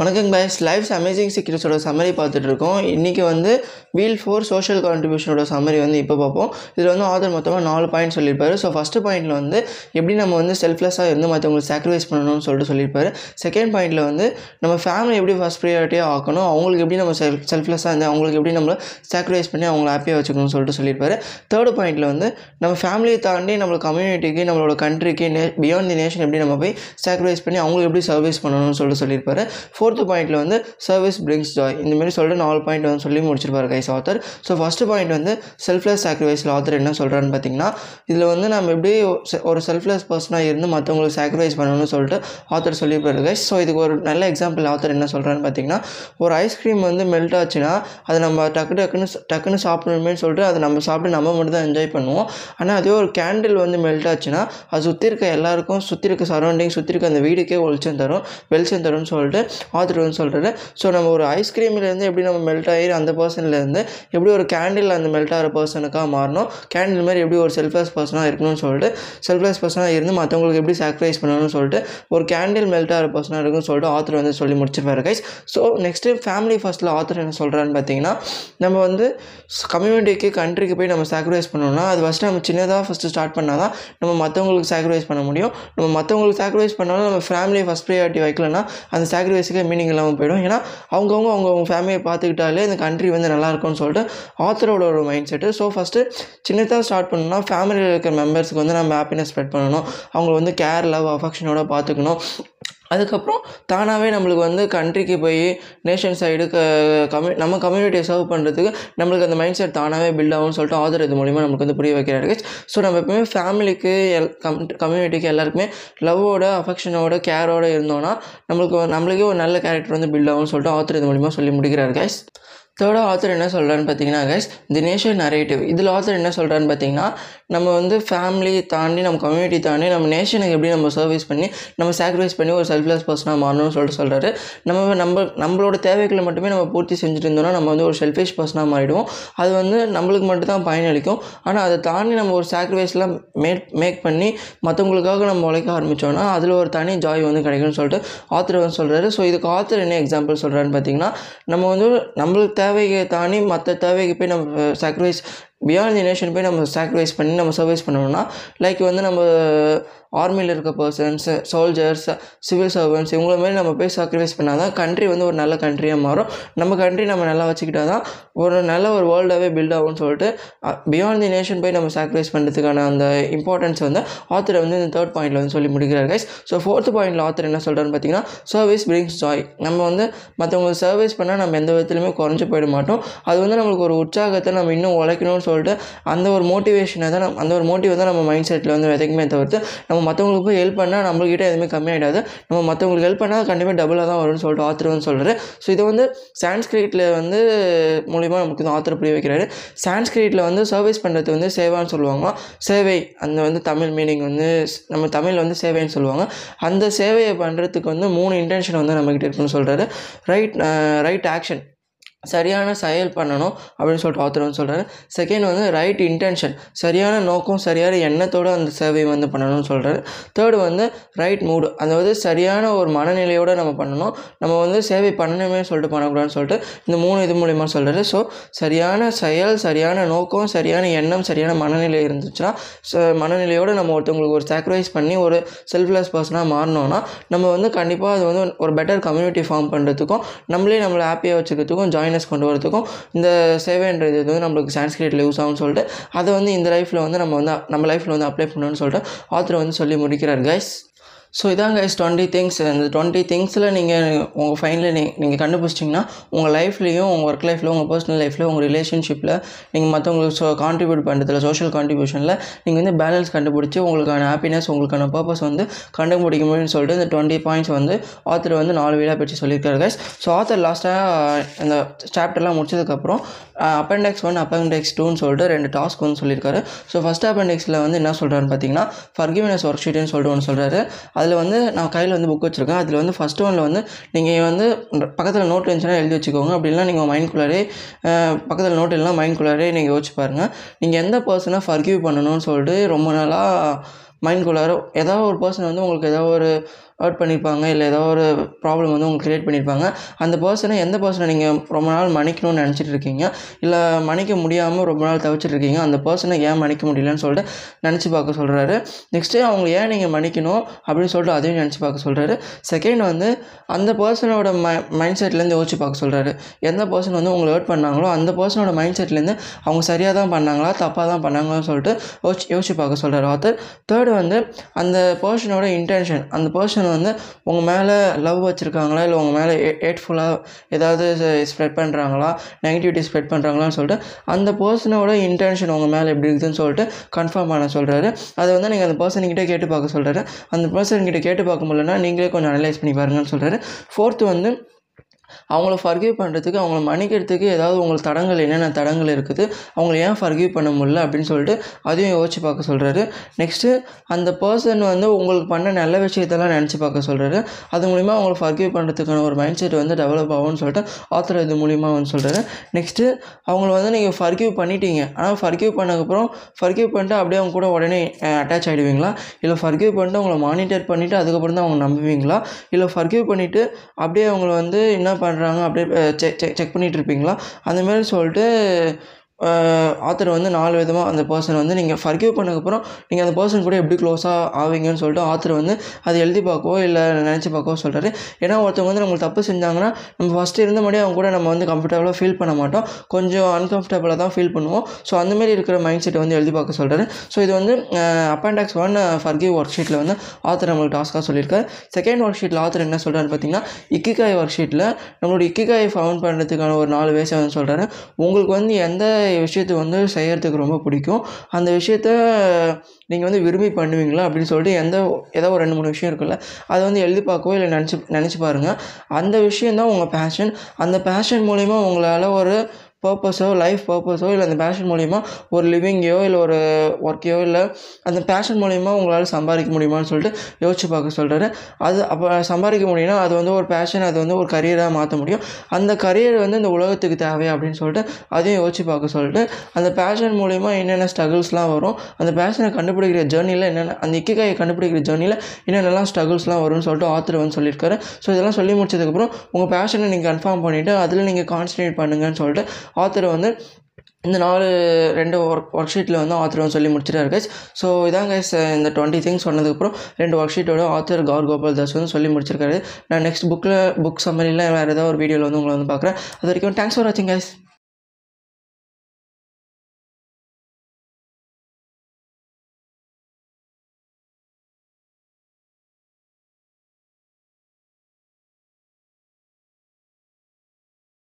வணக்கம் boys life's amazing சீக்ரெட்ஸோட summary பார்த்துட்டு இருக்கோம் இன்றைக்கி வந்து வீல் ஃபோர் சோஷியல் கான்ட்ரிபியூஷனோட சம்மரி வந்து இப்போ பார்ப்போம். இதில் வந்து ஆதர் மொத்தமாக நாலு பாயிண்ட் சொல்லியிருப்பாரு. ஸோ ஃபஸ்ட்டு பாயிண்டில் வந்து எப்படி நம்ம வந்து செல்ஃப்லெஸ்ஸாக இருந்து மற்றவங்களுக்கு சாக்ரிஃபைஸ் பண்ணணும்னு சொல்லிட்டு சொல்லியிருப்பாரு. செகண்ட் பாயிண்டில் வந்து நம்ம ஃபேமிலி எப்படி ஃபஸ்ட் ப்ரியாரிட்டியாக ஆக்கணும்? அவங்களுக்கு எப்படி நம்ம செல்ஃப் செல்ஃப்லெஸ்ஸாக இருந்து அவங்களுக்கு எப்படி நம்ம சாக்ரிஃபைஸ் பண்ணி அவங்கள ஹாப்பியாக வச்சுக்கணும்னு சொல்லிட்டு சொல்லியிருப்பாரு. தேர்டு பாயிண்டில் வந்து நம்ம ஃபேமிலியை தாண்டி நம்ம கம்யூனிட்டிக்கு நம்மளோட கண்ட்ரிக்கு நே பியாண்ட் தி நேஷன் எப்படி நம்ம போய் சாக்ரிஃபைஸ் பண்ணி அவங்களுக்கு எப்படி சர்வீஸ் பண்ணணும்னு சொல்லிட்டு சொல்லியிருப்பாரு. ஃபோர்த்து பாயிண்ட்டில் வந்து சர்வீஸ் பிரிங்ஸ் ஜாய் இந்த மாதிரி சொல்லிட்டு நாலு பாயிண்ட் வந்து சொல்லி முடிச்சிருப்பாரு guys author so first point வந்து செல்ஃப்லெஸ் சாக்ரிஃபைஸில் ஆத்தர் என்ன சொல்கிறான்னு பார்த்தீங்கன்னா இதில் வந்து நம்ம எப்படி ஒரு செல்ஃப்லெஸ் பர்சனாக இருந்து மற்றவங்களுக்கு சாக்ரிஃபைஸ் பண்ணணும்னு சொல்லிட்டு ஆத்தர் சொல்லியிருப்பாரு கைஸ் ஸோ இதுக்கு ஒரு நல்ல எக்ஸாம்பிள் ஆத்தர் என்ன சொல்கிறான்னு பார்த்தீங்கன்னா ஒரு ஐஸ்கிரீம் வந்து மெல்ட் ஆச்சுன்னா அதை நம்ம டக்கு டக்குன்னு டக்குன்னு சாப்பிடணுமே சொல்லிட்டு அதை நம்ம சாப்பிட்டு நம்ம மட்டும் தான் என்ஜாய் பண்ணுவோம். ஆனால் அதே ஒரு கேண்டில் வந்து மெல்ட் ஆச்சுன்னா அது சுற்றி இருக்க எல்லாருக்கும் சுற்றி இருக்க சரௌண்டிங் சுற்றி இருக்க அந்த வீடுக்கே வெளிச்சம் தரும் வெளிச்சம் தரும்னு சொல்லிட்டு ஆத்தர் வந்து சொல்கிறாரு ஸோ நம்ம ஒரு ஐஸ்கிரீம்லேருந்து எப்படி நம்ம மெல்ட் ஆகி அந்த பர்சன்லேருந்து எப்படி ஒரு கேண்டில் அந்த மெல்ட் ஆகிற பர்சனுக்காக மாறணும்? கேண்டில் மாதிரி எப்படி ஒரு செல்ஃப்லெஸ் பர்சனாக இருக்கணும்னு சொல்லிட்டு செல்ஃப்லெஸ் பர்சனாக இருந்து மற்றவங்களுக்கு எப்படி சாக்ரிஃபைஸ் பண்ணணும்னு சொல்லிட்டு ஒரு கேண்டில் மெல்ட் ஆகிற பர்சனாக இருக்குன்னு சொல்லிட்டு ஆத்தர் வந்து சொல்லி முடிச்சிருப்பாரு கைஸ் ஸோ நெக்ஸ்ட்டு ஃபேமிலி ஃபஸ்ட்டில் ஆத்தர் என்ன சொல்கிறான்னு பார்த்தீங்கன்னா நம்ம வந்து கம்யூனிட்டிக்கு கண்ட்ரிக்கு போய் நம்ம சாக்ரிஃபைஸ் பண்ணணும்னா அது ஃபஸ்ட்டு நம்ம சின்னதாக ஃபஸ்ட்டு ஸ்டார்ட் பண்ணால் தான் நம்ம மற்றவங்களுக்கு சாக்ரிஃபைஸ் பண்ண முடியும். நம்ம மற்றவங்களுக்கு சாக்ரிஃபைஸ் பண்ணாலும் நம்ம ஃபேமிலியை ஃபஸ்ட் ப்ரையாரிட்டி வைக்கலன்னா அந்த சாக்ரிஃபைஸுக்கு மீனிங் இல்லாமல் போயிடும். ஏன்னா அவங்கவுங்க அவங்கவுங்க ஃபேமிலியை பார்த்துக்கிட்டாலே இந்த கண்ட்ரி வந்து நல்லா இருக்கும்னு சொல்லிட்டு ஆத்தரோட ஒரு மைண்ட் செட்டு ஸோ ஃபஸ்ட்டு சின்னதாக ஸ்டார்ட் பண்ணணும்னா ஃபேமிலியில் இருக்கிற மெம்பர்ஸுக்கு வந்து நம்ம ஹாப்பினஸ் ஸ்ப்ரெட் பண்ணணும். அவங்கள வந்து கேர் லவ் அஃபெக்ஷனோட பார்த்துக்கணும். அதுக்கப்புறம் தானாகவே நம்மளுக்கு வந்து கண்ட்ரிக்கு போய் நேஷன் சைடு கம்யூ நம்ம கம்யூனிட்டியை சர்வ் பண்ணுறதுக்கு நம்மளுக்கு அந்த மைண்ட் செட் தானாகவே பில்ட் ஆகும்னு சொல்லிட்டு ஆதர் இது மூலிமா நமக்கு வந்து புரிய வைக்கிறாரு ஸோ நம்ம எப்பவுமே ஃபேமிலிக்கு எல் கம் கம்யூனிட்டிக்கு எல்லாருக்குமே லவ்வோட அஃபெக்ஷனோட கேரோட இருந்தோம்னா நம்மளுக்கு நம்மளுக்கே ஒரு நல்ல கேரக்டர் வந்து பில்ட் ஆகும்னு சொல்லிட்டு ஆத்தர் இது மூலிமா சொல்லி முடிக்கிறார் கைஸ் தேர்டாக ஆத்தர் என்ன சொல்கிறான்னு பார்த்தீங்கன்னா கைஸ் தி நேஷன் நரேட்டிவ் இதில் ஆத்தர் என்ன சொல்கிறான்னு பார்த்தீங்கன்னா நம்ம வந்து ஃபேமிலி தாண்டி நம்ம கம்யூனிட்டி தாண்டி நம்ம நேஷனுக்கு எப்படி நம்ம சர்வீஸ் பண்ணி நம்ம சாக்ரிஃபைஸ் பண்ணி ஒரு செல்ஃப்லெஸ் பர்சனாக மாறணும்னு சொல்லிட்டு சொல்கிறாரு நம்ம நம்ம நம்மளோட தேவைகளை மட்டுமே நம்ம பூர்த்தி செஞ்சுட்டு இருந்தோம்னா நம்ம வந்து ஒரு செல்ஃபிஷ் பர்சனாக மாறிடுவோம். அது வந்து நம்மளுக்கு மட்டும் தான் பயனளிக்கும். ஆனால் அதை தாண்டி நம்ம ஒரு சாக்ரிஃபைஸ்லாம் மேக் மேக் பண்ணி மற்றவங்களுக்காக நம்ம உழைக்க ஆரம்பித்தோன்னா அதில் ஒரு தனி ஜாய் வந்து கிடைக்கும்னு சொல்லிட்டு ஆத்தர் வந்து சொல்கிறாரு ஸோ இதுக்கு ஆத்தர் என்ன எக்ஸாம்பிள் சொல்கிறான்னு பார்த்தீங்கன்னா நம்ம வந்து நம்மளுக்கு தேவையை தாண்டி மற்ற தேவைக்கு போய் நம்ம சாக்ரிஃபைஸ் பியாண்ட் தி நேஷன் போய் நம்ம சாக்ரிஃபைஸ் பண்ணி நம்ம சர்வைஸ் பண்ணணும்னா லைக் வந்து நம்ம ஆர்மியில் இருக்க பர்சன்ஸ் சோல்ஜர்ஸ் சிவில் சர்வன்ஸ் இவங்கள மாதிரி நம்ம போய் சாக்ரிஃபைஸ் பண்ணால் தான் கண்ட்ரி வந்து ஒரு நல்ல கண்ட்ரியாக மாறும். நம்ம கண்ட்ரி நம்ம நல்லா வச்சுக்கிட்டா தான் ஒரு நல்ல ஒரு வேர்ல்டாகவே பில்ட் ஆகும்னு சொல்லிட்டு பியாண்ட் தி நேஷன் போய் நம்ம சாக்ரிஃபைஸ் பண்ணுறதுக்கான அந்த இம்பார்ட்டன்ஸ் வந்து ஆத்தர் வந்து இந்த தேர்ட் பாயிண்டில் வந்து சொல்லி முடிக்கிறார் கைஸ் ஸோ ஃபோர்த் பாயிண்டில் ஆத்தர் என்ன சொல்கிறான்னு பார்த்தீங்கன்னா சர்வீஸ் பிரிங்ஸ் ஜாய் நம்ம வந்து மற்றவங்களுக்கு சர்வீஸ் பண்ணால் நம்ம எந்த விதத்துலையுமே குறைஞ்சி போயிட மாட்டோம். அது வந்து நம்மளுக்கு ஒரு உற்சாகத்தை நம்ம இன்னும் உழைக்கணும்னு சொல்லிட்டு அந்த ஒரு மோட்டிவேஷனை தான் நம்ம அந்த ஒரு மோட்டிவ் தான் நம்ம மைண்ட் செட்டில் வந்து விதைக்குமே தவிர்த்து நம்ம மற்றவங்களுக்கு போய் ஹெல்ப் பண்ணால் நம்மள்கிட்ட எதுவுமே கம்மியாகிடாது நம்ம மற்றவங்களுக்கு ஹெல்ப் பண்ணால் கண்டிப்பாக டபுளாக தான் வரும்னு சொல்லிட்டு ஆத்தர் வந்து சொல்கிறாரு ஸோ இது வந்து சான்ஸ்கிரிட்டில் வந்து மூலிமா நமக்கு வந்து ஆத்தர் புரிய வைக்கிறாரு. சான்ஸ்கிரிட்டில் வந்து சர்வீஸ் பண்ணுறது வந்து சேவான்னு சொல்லுவாங்க. சேவை அந்த வந்து தமிழ் மீனிங் வந்து நம்ம தமிழ் வந்து சேவைன்னு சொல்லுவாங்க. அந்த சேவையை பண்ணுறதுக்கு வந்து மூணு இன்டென்ஷன் வந்து நம்மக்கிட்ட இருக்குன்னு சொல்கிறாரு ரைட் ரைட் ஆக்ஷன் சரியான செயல் பண்ணணும் அப்படின்னு சொல்லிட்டு ஆத்தர் வந்து சொல்கிறாரு செகண்ட் வந்து ரைட் இன்டென்ஷன் சரியான நோக்கம் சரியான எண்ணத்தோடு அந்த சேவை வந்து பண்ணணும்னு சொல்கிறாரு தேர்டு வந்து ரைட் மூடு அதாவது சரியான ஒரு மனநிலையோடு நம்ம பண்ணணும். நம்ம வந்து சேவை பண்ணணுமே சொல்லிட்டு பண்ணக்கூடாதுன்னு சொல்லிட்டு இந்த மூணு இது மூலிமா சொல்கிறாரு ஸோ சரியான செயல் சரியான நோக்கம் சரியான எண்ணம் சரியான மனநிலை இருந்துச்சுன்னா மனநிலையோடு நம்ம ஒருத்தவங்களுக்கு ஒரு சாக்ரிஃபைஸ் பண்ணி ஒரு செல்ஃப்லெஸ் பர்சனாக மாறினோன்னா நம்ம வந்து கண்டிப்பாக அது வந்து ஒரு பெட்டர் கம்யூனிட்டி ஃபார்ம் பண்ணுறதுக்கும் நம்மளே நம்மளை ஹாப்பியாக வச்சுக்கிறதுக்கும் ஜாயின் ஜாயினஸ் கொண்டு வரதுக்கும் இந்த சேவைன்றது இது வந்து நம்மளுக்கு சான்ஸ்கிரிட்டில் யூஸ் ஆகும்னு சொல்லிட்டு அதை வந்து இந்த லைஃப்பில் வந்து நம்ம வந்து நம்ம லைஃப்பில் வந்து அப்ளை பண்ணணும்னு சொல்லிட்டு ஆத்தர் வந்து சொல்லி முடிக்கிறார் கைஸ் ஸோ இதான் கைஸ் டுவெண்ட்டி திங்ஸ் இந்த டுவெண்ட்டி திங்ஸில் நீங்கள் உங்கள் ஃபைனில் நீ நீங்கள் கண்டுபிடிச்சிட்டிங்கன்னா உங்கள் லைஃப்லேயும் உங்கள் ஒர்க் லைஃப்பில் உங்கள் பர்சனல் லைஃப்பில் உங்கள் ரிலேஷன்ஷிப்பில் நீங்கள் மற்றவங்களுக்கு ஸோ கான்ட்ரிபியூட் பண்ணுறதுல சோஷியல் கான்ட்ரிபியூஷனில் நீங்கள் வந்து பேலன்ஸ் கண்டுபிடிச்சி உங்களுக்கான ஹாப்பினஸ் உங்களுக்கான பர்பஸ் வந்து கண்டுபிடிக்க முடியும்னு சொல்லிட்டு இந்த டுவெண்ட்டி பாயிண்ட்ஸ் வந்து ஆத்தர் வந்து நாலு வீடாக பிரித்து சொல்லியிருக்காரு கைஸ் ஸோ ஆத்தர் லாஸ்ட்டாக இந்த சாப்டர்லாம் முடிச்சதுக்கப்புறம் அப்பெண்டெக்ஸ் ஒன் அப்பெண்டெக்ஸ் டூன்னு சொல்லிட்டு ரெண்டு டாஸ்க் வந்து சொல்லியிருக்காரு. ஸோ ஃபஸ்ட் அப்பெண்டெக்ஸில் வந்து என்ன சொல்கிறாருன்னு பார்த்தீங்கன்னா ஃபர்கிவினஸ் ஒர்க் ஷீட்னு சொல்லிட்டு ஒன்று சொல்கிறாரு அதில் வந்து நான் கையில் வந்து புக் வச்சுருக்கேன். அதில் வந்து ஃபஸ்ட்டு ஒன்றில் வந்து நீங்கள் வந்து பக்கத்தில் நோட் இருந்துச்சுன்னா எழுதி வச்சுக்கோங்க. அப்படின்னா நீங்கள் மைண்ட்குள்ளாரே பக்கத்தில் நோட் இல்லைனா மைண்ட்குள்ளாரே நீங்கள் யோசிச்சு பாருங்கள் நீங்கள் எந்த பர்சனை ஃபர்கியூ பண்ணணும்னு சொல்லிட்டு ரொம்ப நாளாக மைண்ட்குள்ளார ஏதாவது ஒரு பர்சன் வந்து உங்களுக்கு ஏதாவது ஒரு ஹர்ட் பண்ணியிருப்பாங்க இல்லை ஏதோ ஒரு ப்ராப்ளம் வந்து உங்களுக்கு க்ரியேட் பண்ணியிருப்பாங்க அந்த பர்சனை எந்த பர்சனை நீங்கள் ரொம்ப நாள் மன்னிக்கணும்னு நினச்சிட்டு இருக்கீங்க? இல்லை மன்னிக்க முடியாமல் ரொம்ப நாள் தவிச்சிட்டு இருக்கீங்க? அந்த பர்சனை ஏன் மன்னிக்க முடியலன்னு சொல்லிட்டு நினச்சி பார்க்க சொல்கிறாரு நெக்ஸ்ட்டு அவங்க ஏன் நீங்கள் மன்னிக்கணும் அப்படின்னு சொல்லிட்டு அதையும் நினச்சி பார்க்க சொல்கிறாரு செகண்ட் வந்து அந்த பர்சனோட ம மைண்ட் செட்லேருந்து யோசிச்சு பார்க்க சொல்கிறாரு எந்த பர்சன் வந்து உங்களை ஹர்ட் பண்ணாங்களோ அந்த பர்சனோட மைண்ட் செட்லேருந்து அவங்க சரியாக தான் பண்ணாங்களா தப்பாக தான் பண்ணாங்களான்னு சொல்லிட்டு யோசிச்சு யோசிச்சு பார்க்க சொல்கிறார் ஆத்தர் தேர்டு வந்து அந்த பர்சனோட இன்டென்ஷன் அந்த பர்சன் வந்து உங்கள் மேலே லவ் வச்சுருக்காங்களா? இல்லை உங்கள் மேலே ஹேட்ஃபுல்லாக ஏதாவது ஸ்ப்ரெட் பண்ணுறாங்களா நெகட்டிவிட்டி ஸ்ப்ரெட் பண்ணுறாங்களான்னு சொல்லிட்டு அந்த பர்சனோட இன்டென்ஷன் உங்கள் மேலே எப்படி இருக்குதுன்னு சொல்லிட்டு கன்ஃபார்ம் பண்ண சொல்கிறாரு அதை வந்து நீங்கள் அந்த பர்சன்கிட்ட கேட்டு பார்க்க சொல்கிறாரு அந்த பர்சன்கிட்ட கேட்டு பார்க்க முடியலன்னா நீங்களே கொஞ்சம் அனலைஸ் பண்ணி பாருங்கன்னு சொல்கிறாரு ஃபோர்த்து வந்து அவங்கள ஃபர்கிவ் பண்ணுறதுக்கு அவங்கள மன்னிக்கிறதுக்கு ஏதாவது உங்களுக்கு தடங்கள் என்னென்ன தடங்கள் இருக்குது அவங்கள ஏன் ஃபர்கிவ் பண்ண முடியல அப்படின்னு சொல்லிட்டு அதையும் யோசிச்சு பார்க்க சொல்கிறாரு நெக்ஸ்ட்டு அந்த பர்சன் வந்து உங்களுக்கு பண்ண நல்ல விஷயத்தெல்லாம் நினச்சி பார்க்க சொல்கிறாரு அது மூலிமா அவங்கள ஃபர்கிவ் பண்ணுறதுக்கான ஒரு மைண்ட் செட் வந்து டெவலப் ஆகும்னு சொல்லிட்டு ஆத்தர் இது மூலிமா வந்து சொல்கிறாரு நெக்ஸ்ட்டு அவங்கள வந்து நீங்கள் ஃபர்கிவ் பண்ணிட்டீங்க. ஆனால் ஃபர்கிவ் பண்ணதுக்கப்புறம் ஃபர்கிவ் பண்ணிட்டு அப்படியே அவங்க கூட உடனே அட்டாச் ஆகிடுவீங்களா இல்லை ஃபர்கிவ் பண்ணிட்டு அவங்கள மானிட்டர் பண்ணிவிட்டு அதுக்கப்புறம் தான் அவங்க நம்புவீங்களா? இல்லை ஃபர்கிவ் பண்ணிவிட்டு அப்படியே அவங்கள வந்து என்ன பண்ணுறாங்க அப்படியே செக் செக் செக் பண்ணிகிட்டு இருப்பீங்களா? அந்த மாதிரி சொல்லிட்டு ஆத்தர் வந்து நாலு விதமாக அந்த பர்சன் வந்து நீங்கள் ஃபர்கிவ் பண்ணதுக்கப்புறம் நீங்கள் அந்த பர்சன் கூட எப்படி க்ளோஸாக ஆவீங்கன்னு சொல்லிட்டு ஆத்தர் வந்து அதை எழுதி பார்க்கவோ இல்லை நினச்சி பார்க்கவோ சொல்கிறாரு ஏன்னா ஒருத்தவங்க வந்து நம்மளுக்கு தப்பு செஞ்சாங்கன்னா நம்ம ஃபஸ்ட்டு இருந்த மாதிரி அவங்க கூட நம்ம வந்து கம்ஃபர்டபுளாக ஃபீல் பண்ண மாட்டோம். கொஞ்சம் அன்கம்ஃபர்டபுளாக தான் ஃபீல் பண்ணுவோம். ஸோ அந்தமாரி இருக்கிற மைண்ட் செட்டை வந்து எழுதி பார்க்க சொல்கிறாரு ஸோ இது வந்து அப்பண்டாக்ஸ் ஒன் ஃபர்கிவ் ஒர்க் ஷீட்டில் வந்து ஆத்தர் நம்மளுக்கு டாஸ்க்காக சொல்லியிருக்காரு. செகண்ட் ஒர்க் ஷீட்டில் ஆத்தர் என்ன சொல்கிறாருன்னு பார்த்தீங்கன்னா இக்கிகாய் ஒர்க் ஷீட்டில் நம்மளோட இக்கிகாயை ஃபவுண்ட் பண்ணுறதுக்கான ஒரு நாலு வேஸை வந்து சொல்கிறாரு உங்களுக்கு வந்து எந்த விஷயத்தை வந்து செய்கிறதுக்கு ரொம்ப பிடிக்கும். அந்த விஷயத்த நீங்கள் வந்து விரும்பி பண்ணுவீங்களா? அப்படின்னு சொல்லிட்டு எந்த ஏதோ ஒரு ரெண்டு மூணு விஷயம் இருக்குல்ல அதை வந்து எழுதி பார்க்கவோ இல்லை நினச்சி நினச்சி பாருங்கள் அந்த விஷயம் தான் உங்கள் பேஷன் அந்த பேஷன் மூலிமா உங்களால் ஒரு பர்பஸோ லைஃப் பர்பஸோ இல்லை அந்த பேஷன் மூலிமா ஒரு லிவிங்கையோ இல்லை ஒரு ஒர்க்கையோ இல்லை அந்த பேஷன் மூலிமா உங்களால் சம்பாதிக்க முடியுமான்னு சொல்லிட்டு யோசிச்சு பார்க்க சொல்கிறாரு அது அப்போ சம்பாதிக்க முடியும்னா அது வந்து ஒரு பேஷன் அது வந்து ஒரு கரியராக மாற்ற முடியும். அந்த கரியர் வந்து இந்த உலகத்துக்கு தேவை அப்படின்னு சொல்லிட்டு அதையும் யோசிச்சு பார்க்க சொல்லிட்டு அந்த பேஷன் மூலிமா என்னென்ன ஸ்ட்ரகிள்ஸ்லாம் வரும் அந்த பேஷனை கண்டுபிடிக்கிற ஜேர்னியில் என்னென்ன அந்த இக்கைக்காயை கண்டுபிடிக்கிற ஜேர்னியில் என்னென்னலாம் ஸ்ட்ரகிள்ஸ்லாம் வரும்னு சொல்லிட்டு ஆத்தர் வந்து சொல்லியிருக்காரு. ஸோ இதெல்லாம் சொல்லி முடிச்சதுக்கப்புறம் உங்கள் பேஷனை நீங்கள் கன்ஃபார்ம் பண்ணிவிட்டு அதில் நீங்கள் கான்சன்ட்ரேட் பண்ணுங்கன்னு சொல்லிட்டு ஆத்தர் வந்து இந்த நாலு ரெண்டு ஒர்க் ஒர்க் ஷீட்டில் வந்து ஆத்தர் வந்து சொல்லி முடிச்சிட்டாரு கைஸ் ஸோ இதான் கைஸ் இந்த டுவெண்ட்டி திங்ஸ் சொன்னதுக்கப்புறம் ரெண்டு ஒர்க் ஷீட்டோட ஆத்தர் கௌர் கோபால் தாஸ் வந்து சொல்லி முடிச்சிருக்காரு. நான் நெக்ஸ்ட் புக்கில் புக் சம்மரியில் வேறு ஏதாவது ஒரு வீடியோவில் வந்து உங்களை வந்து பார்க்குறேன். அது வரைக்கும் தேங்க்ஸ் ஃபார் வாட்சிங் கைஸ்